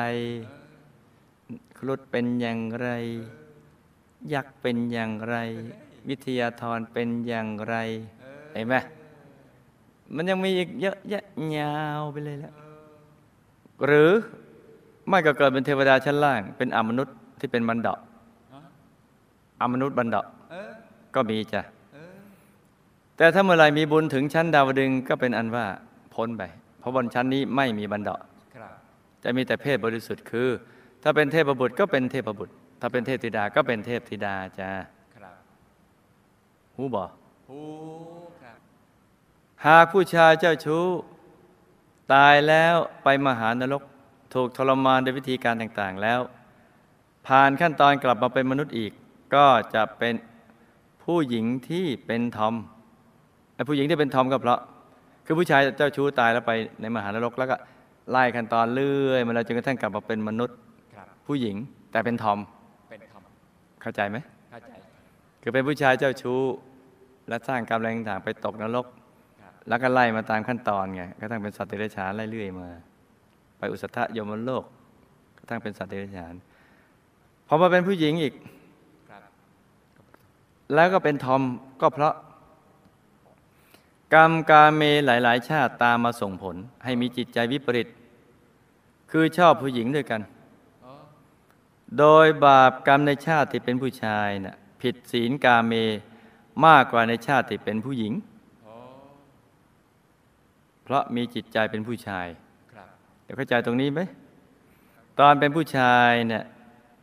ครุฑเป็นอย่างไร ยักษ์เป็นอย่างไร วิทยาธรเป็นอย่างไรเห็นไหมมันยังมีอีกเยอะแยะยาวไปเลยแหละหรือไม่ก็เกิดเป็นเทวดาชั้นล่าง เป็นอมนุษย์ที่เป็นบันเดาะฮะอมนุษย์บันเดาะเออก็มีจ้ะเออแต่ถ้าเมื่อไหรมีบุญถึงชั้นดาวดึงส์ก็เป็นอันว่าพ้นไป เพราะบนชั้นนี้ไม่มีบันเดาะครับจะมีแต่เพศบริสุทธิ์คือ ถ้าเป็นเทพบุตรก็เป็นเทพบุตร ถ้าเป็นเทพธิดาก็เป็นเทพธิดาจ้าครับหูบอหูครับ หากผู้ชายเจ้าชู้ ตายแล้วไปมหานรก ถูกทรมานด้วยวิธีการต่างๆแล้วภผ่านขั้นตอนกลับมาเป็นมนุษย์อีก ก็จะเป็นผู้หญิงที่เป็นทอมไอ้ผู้หญิงที่เป็นทอมก็เพราะ คือผู้ชายเจ้าชู้ตายแล้วไปในมหานรกแล้วก็ไล่ขั้นตอนเรื่อยมาแล้วจนกระทั่งกลับมาเป็นมนุษย์ครับ ผู้หญิงแต่เป็นทอมเป็นธรรมเข้าใจไหมเข้าใจคือเป็นผู้ชายเจ้าชู้ และสร้างกรรมแรงต่างๆไปตกนรกครับแล้วก็ไล่มาตามขั้นตอนไงกระทั่งเป็นสัตว์เดรัจฉานไล่เรื่อยมา ไปอุสธะยมโลกกระทั่งเป็นสัตว์เดรัจฉานพอมาเป็นผู้หญิงอีกครับแล้วก็เป็นทอมก็เพราะ กรรมกาเมหลาย ๆ ชาติตามมาส่งผล ให้มีจิตใจวิปริต คือชอบผู้หญิงด้วยกันอ๋อ โดยบาปกรรมในชาติที่เป็นผู้ชายน่ะผิดศีลกาเมมากกว่าในชาติที่เป็นผู้หญิงอ๋อเพราะมีจิตใจเป็นผู้ชายครับเดี๋ยวเข้าใจตรงนี้ไหมตอนเป็นผู้ชายเนี่ย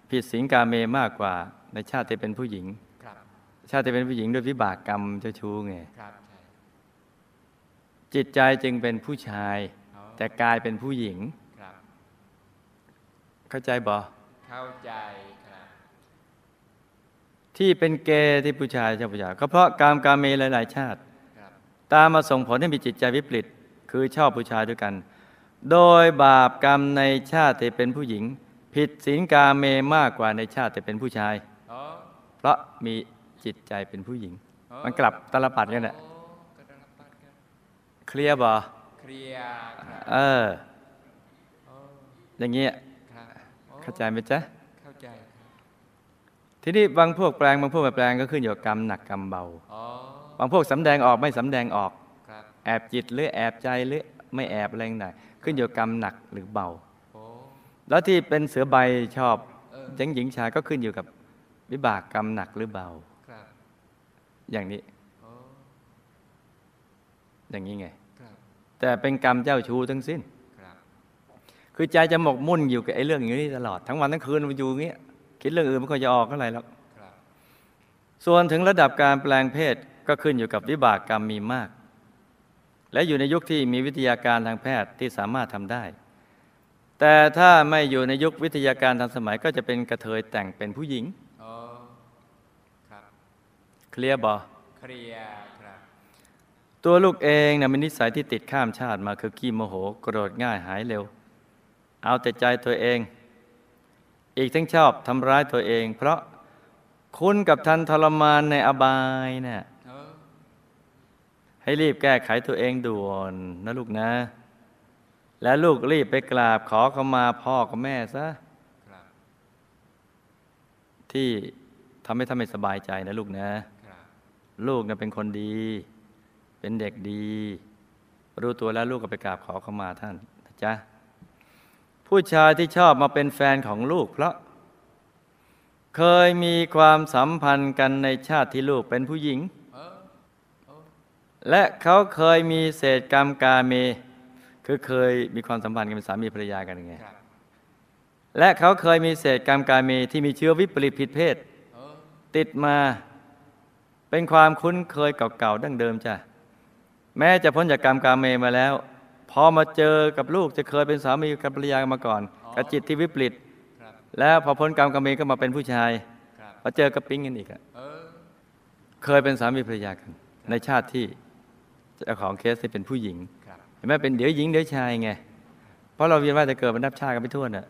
ผิดศีลกาเมมากกว่า ในชาติที่เป็นผู้หญิงครับชาติที่เป็นผู้หญิงด้วยวิบากกรรมเจ้าชู้ไงครับใช่จิตใจจึงเป็นผู้ชายอ๋อแต่กลายเป็นผู้หญิงครับเข้าใจบ่ เข้าใจครับ ที่เป็นเกย์ที่ผู้ชายชอบผู้ชายก็เพราะกรรมกาเมหลาย ๆ ชาติครับตามมาส่งผลให้มีจิตใจวิปริตคือชอบผู้ชายด้วยกัน โดยบาปกรรมในชาติที่เป็นผู้หญิง ผิดศีลกาเมมากกว่าในชาติที่เป็นผู้ชายอ๋อเพราะมีจิตใจเป็นผู้หญิงอ๋อมันกลับตลปัดกันแหละโอ้กระดับปัดกันเคลียร์บ่เคลียร์ครับเออโอ้อย่างเงี้ยครับโอ้ เข้าใจไหมจ๊ะเข้าใจครับทีนี้บางพวกแปลงบางพวกไม่แปลงก็ขึ้นอยู่กับกรรมหนักกรรมเบาอ๋อบางพวกสำแดงออกไม่สำแดงออกครับแอบจิตหรือแอบใจหรือไม่แอบอะไรต่างๆขึ้นอยู่กับกรรมหนักหรือเบาโอ้แล้วที่เป็นเสือใบชอบเออหญิงหญิงชายก็ขึ้นอยู่กับวิบากกรรมหนักหรือเบาครับอย่างนี้โอ้อย่างนี้ไงครับแต่เป็นกรรมเจ้าชู้ทั้งสิ้น ครับคือใจจะหมกมุ่นอยู่กับไอ้เรื่องอย่างนี้ตลอดทั้งวันทั้งคืนมันอยู่อย่างเงี้ยคิดเรื่องอื่นไม่ค่อยจะออกเท่าไหร่หรอกครับส่วนถึงระดับการแปลงเพศก็ขึ้นอยู่กับวิบากกรรมมีมาก และอยู่ในยุคที่มีวิทยาการทางแพทย์ที่สามารถทำได้ แต่ถ้าไม่อยู่ในยุควิทยาการทันสมัยก็จะเป็นกระเทยแต่งเป็นผู้หญิงโอ้ครับเคลียร์บอเคลียร์ครับตัวลูกเองนะมีนิสัยที่ติดข้ามชาติมาคือขี้โมโหโกรธง่ายหายเร็ว เอาแต่ใจตัวเอง อีกทั้งชอบทำร้ายตัวเอง เพราะคุ้นกับทันทรมานในอบายเนะ่ะเออให้รีบแก้ไขตัวเองด่วนนะลูกนะ และลูกรีบไปกราบขอเขามาพ่อกับแม่ซะที่ทำให้ท่านไม่สบายใจนะลูกนะ ลูกนะเป็นคนดี เป็นเด็กดี รู้ตัวแล้วลูกก็ไปกราบขอเขามาท่านนะจ๊ะ ผู้ชายที่ชอบมาเป็นแฟนของลูกเพราะ เคยมีความสัมพันธ์กันในชาติที่ลูกเป็นผู้หญิง และเขาเคยมีเศษกรรมกาเม คือเคยมีความสัมพันธ์กันเป็นสามีภรรยากันไงครับและเขาเคยมีเศษกรรมกาเมที่มีเชื้อวิปริตผิดเพศ ติดมาเป็นความคุ้นเคยเก่าๆดั้งเดิมจ้ะแม้จะพ้นจากกรรมกาเมมาแล้ว พอมาเจอกับลูกจะเคยเป็นสามีกับภรรยากันมาก่อนกับจิตที่วิปริตครับแล้วพอพ้นกรรมกาเมก็มาเป็นผู้ชายครับพอเจอกับปิ๊งกันอีกอะเออเคยเป็นสามีภรรยากัน ในชาติที่เจ้าของเคสที่เป็นผู้หญิงครับเห็นไหมเป็นเดี๋ยวหญิงเดี๋ยวชายไงเพราะเราเวียนว่ายแต่เกิดมันนับชาติกันไปทั่วน่ะ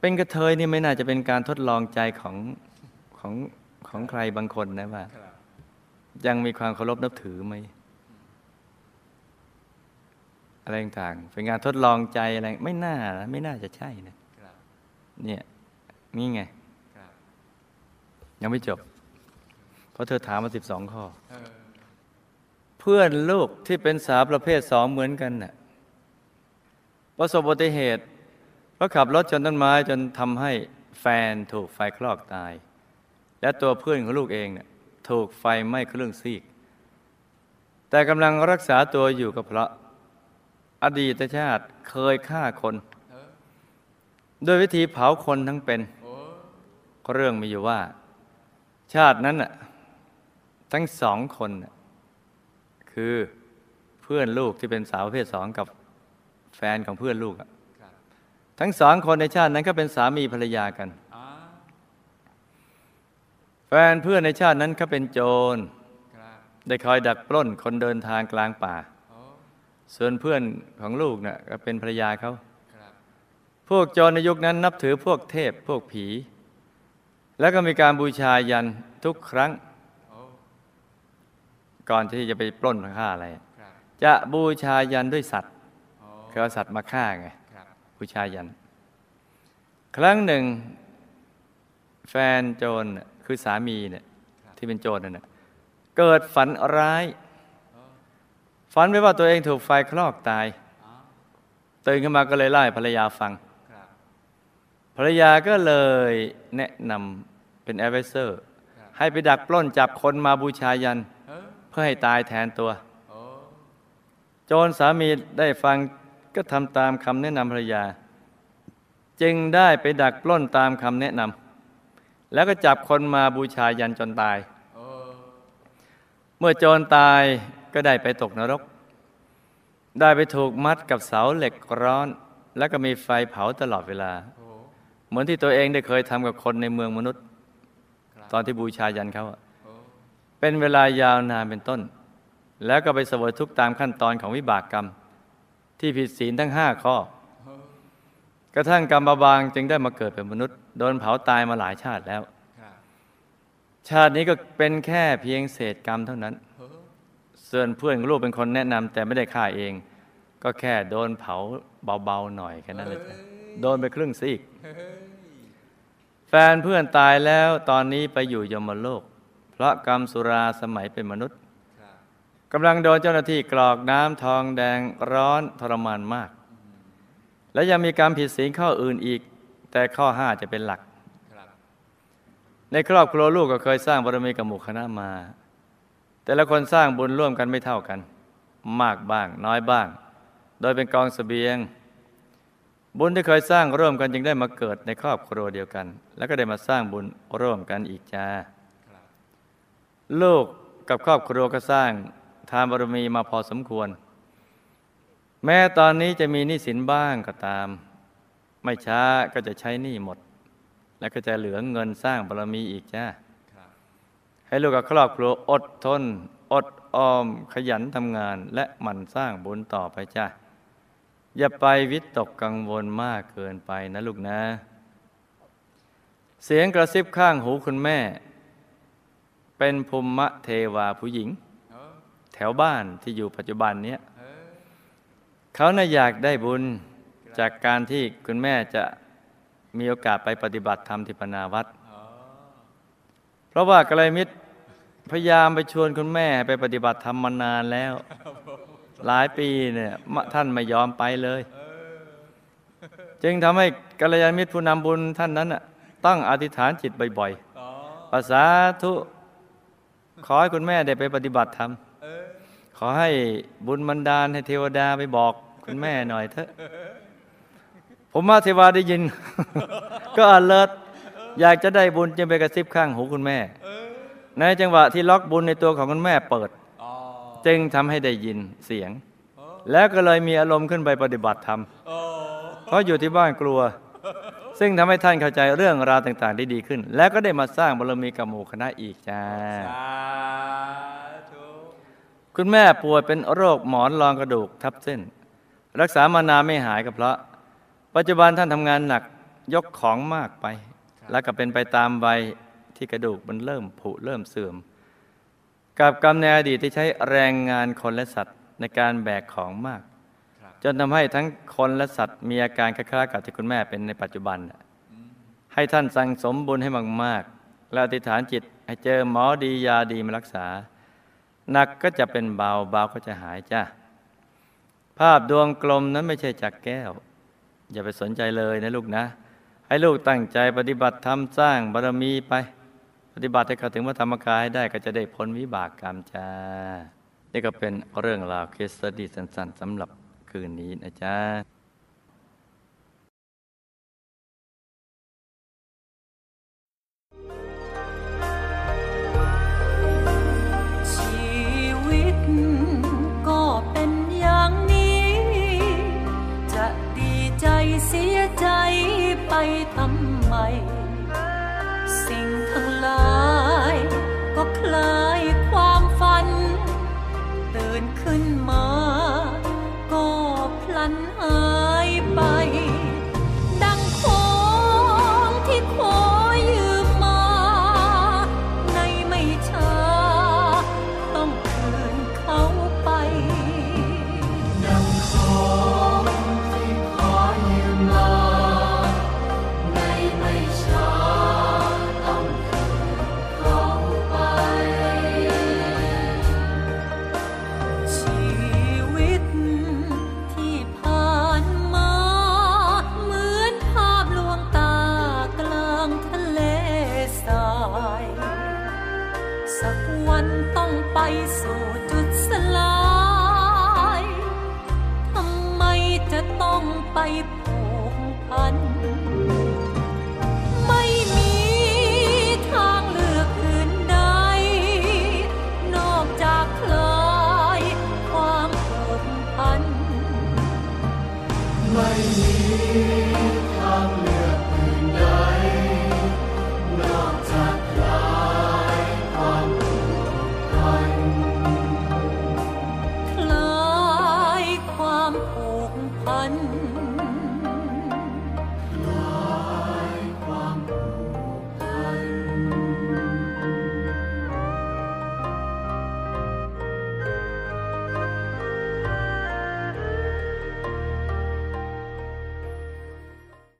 เป็นกระเทยนี่ไม่น่าจะเป็นการทดลองใจของของของใครบางคนนะว่าครับยังมีความเคารพนับถือไหม อะไรต่างๆเป็นงานทดลองใจอะไรไม่น่านะไม่น่าจะใช่นะครับเนี่ยนี่ไงครับยังไม่จบ เพราะเธอถามมาสิบสองข้อเออเพื่อนลูกที่เป็นสาวประเภทสองเหมือนกันน่ะประสบอุบัติเหตุเพราะขับรถชนต้นไม้จนทำให้แฟนถูกไฟคลอกตาย และตัวเพื่อนของลูกเองเนี่ยถูกไฟไหม้เครื่องซีก แต่กำลังรักษาตัวอยู่ก็เพราะ อดีตชาติเคยฆ่าคนเออโดยวิธีเผาคนทั้งเป็นเรื่องมีอยู่ว่า ชาตินั้นน่ะทั้งสองคนคือเพื่อนลูกที่เป็นสาวประเภทสองกับแฟนของเพื่อนลูกอะทั้งสองคนในชาตินั้นก็เป็นสามีภรรยากัน แฟนเพื่อนในชาตินั้นเขาเป็นโจร ได้คอยดักปล้นคนเดินทางกลางป่า ส่วนเพื่อนของลูกน่ะก็เป็นภรรยาเขาครับพวกโจรในยุคนั้นนับถือพวกเทพพวกผี แล้วก็มีการบูชายันทุกครั้งโอ้ก่อนที่จะไปปล้นฆ่าอะไรครับจะบูชายันด้วยสัตว์โอ้คือเอาสัตว์มาฆ่าไงครับบูชายัน ครั้งหนึ่ง แฟนโจรน่ะคือสามีเนี่ยที่เป็นโจรนั่นน่ะเกิดฝันร้ายโอ้ ฝันไปว่าตัวเองถูกไฟคลอกตายอ๋อตื่นขึ้นมาก็เลยเล่าให้ภรรยาฟังครับภรรยาก็เลยแนะนำเป็นแอดไวเซอร์ครับให้ไปดักปล้นจับคนมาบูชายันเออเพื่อให้ตายแทนตัวโอ้โจรสามีได้ฟังก็ทำตามคำแนะนำภรรยา จึงได้ไปดักปล้นตามคำแนะนำแล้วก็จับคนมาบูชายันจนตายโอ้เมื่อโจรตาย ก็ได้ไปตกนรก ได้ไปถูกมัดกับเสาเหล็กร้อน แล้วก็มีไฟเผาตลอดเวลาโอ้เหมือนที่ตัวเองได้เคยทำกับคนในเมืองมนุษย์ครับตอนที่บูชายันเขาอะโอ้เป็นเวลายาวนานเป็นต้น แล้วก็ไปเสวยทุกข์ตามขั้นตอนของวิบากกรรม ที่ผิดศีลทั้งห้าข้อโอ้กระทั่งกรรมบางจึงได้มาเกิดเป็นมนุษย์ โดนเผาตายมาหลายชาติแล้วครับชาตินี้ก็เป็นแค่เพียงเศษกรรมเท่านั้นโอ้ ส่วนเพื่อนของลูกเป็นคนแนะนำแต่ไม่ได้ฆ่าเอง ก็แค่โดนเผาเบาๆหน่อยแค่นั้นเลยจ้ะโดนไปครึ่งซีกเฮ้ยแฟนเพื่อนตายแล้วตอนนี้ไปอยู่ยมโลก เพราะกรรมสุราสมัยเป็นมนุษย์ครับกำลังโดนเจ้าหน้าที่กรอกน้ำทองแดงร้อนทรมานมาก และยังมีกรรมผิดศีลข้ออื่นอีก แต่ข้อห้าจะเป็นหลักครับในครอบครัวลูกก็เคยสร้างบารมีกับหมู่คณะมา แต่ละคนสร้างบุญร่วมกันไม่เท่ากัน มากบ้างน้อยบ้าง โดยเป็นกองเสบียง บุญที่เคยสร้างร่วมกันจึงได้มาเกิดในครอบครัวเดียวกัน แล้วก็ได้มาสร้างบุญร่วมกันอีกจ้าลูกกับครอบครัวก็สร้างทานบารมีมาพอสมควร แม้ตอนนี้จะมีหนี้สินบ้างก็ตาม ไม่ช้าก็จะใช้หนี้หมด แล้วก็จะเหลือเงินสร้างบารมีอีกจ้า ให้ลูกกับครอบครัวอดทน อดออมขยันทำงานและหมั่นสร้างบุญต่อไปจ้าอย่าไปวิตกกังวลมากเกินไปนะลูกนะ เสียงกระซิบข้างหูคุณแม่ เป็นภูมิเทวาผู้หญิง แถวบ้านที่อยู่ปัจจุบันเนี้ยเฮ้ยเขาน่ะอยากได้บุญจากการที่คุณแม่จะมีโอกาสไปปฏิบัติธรรมที่ปนาวัด เพราะว่ากระไรมิตร พยายามไปชวนคุณแม่ไปปฏิบัติธรรมมานานแล้ว หลายปีเนี่ยท่านไม่ยอมไปเลย จึงทำให้กัลยาณมิตรผู้นำบุญท่านนั้นต้องอธิษฐานจิตบ่อยๆภาษาธุขอให้คุณแม่ได้ไปปฏิบัติธรรมขอให้บุญบันดาลให้เทวดาไปบอกคุณแม่หน่อยเถอะ ผมว่าเทวาได้ยิน ก็อเลิศอยากจะได้บุญจึงไปกระซิบข้างหูคุณแม่ ในจังหวะที่ล็อกบุญในตัวของคุณแม่เปิดอ๋อจึงทำให้ได้ยินเสียงโอ้แล้วก็เลยมีอารมณ์ขึ้นไปปฏิบัติธรรมโอ้เพราะอยู่ที่บ้านกลัว ซึ่งทำให้ท่านเข้าใจเรื่องราวต่างๆได้ดีขึ้น แล้วก็ได้มาสร้างบารมีกับหมู่คณะอีกจ้าสาธุคุณแม่ป่วยเป็นโรคหมอนรองกระดูกทับเส้น รักษามานานไม่หายก็เพราะ ปัจจุบันท่านทำงานหนักยกของมากไป แล้วก็เป็นไปตามวัย ที่กระดูกมันเริ่มผุเริ่มเสื่อม กับกรรมในอดีตที่ใช้แรงงานคนและสัตว์ในการแบกของมากครับจนทำให้ทั้งคนและสัตว์มีอาการคล้ายๆกับที่คุณแม่เป็นในปัจจุบันน่ะให้ท่านสั่งสมบุญให้มากๆ และอธิษฐานจิตให้เจอหมอดียาดีมารักษา หนักก็จะเป็นเบาเบาก็จะหายจ้าภาพดวงกลมนั้นไม่ใช่จากแก้ว อย่าไปสนใจเลยนะลูกนะ ให้ลูกตั้งใจปฏิบัติธรรมสร้างบารมีไป ปฏิบัติให้เข้าถึงพระธรรมกายให้ได้ก็จะได้พ้นวิบากกรรมจ้า นี่ก็เป็นเรื่องราวเคสสดีสั้นๆสำหรับคืนนี้นะจ๊ะชีวิตก็เป็นอย่างนี้จะดีใจเสียใจทำไม ก็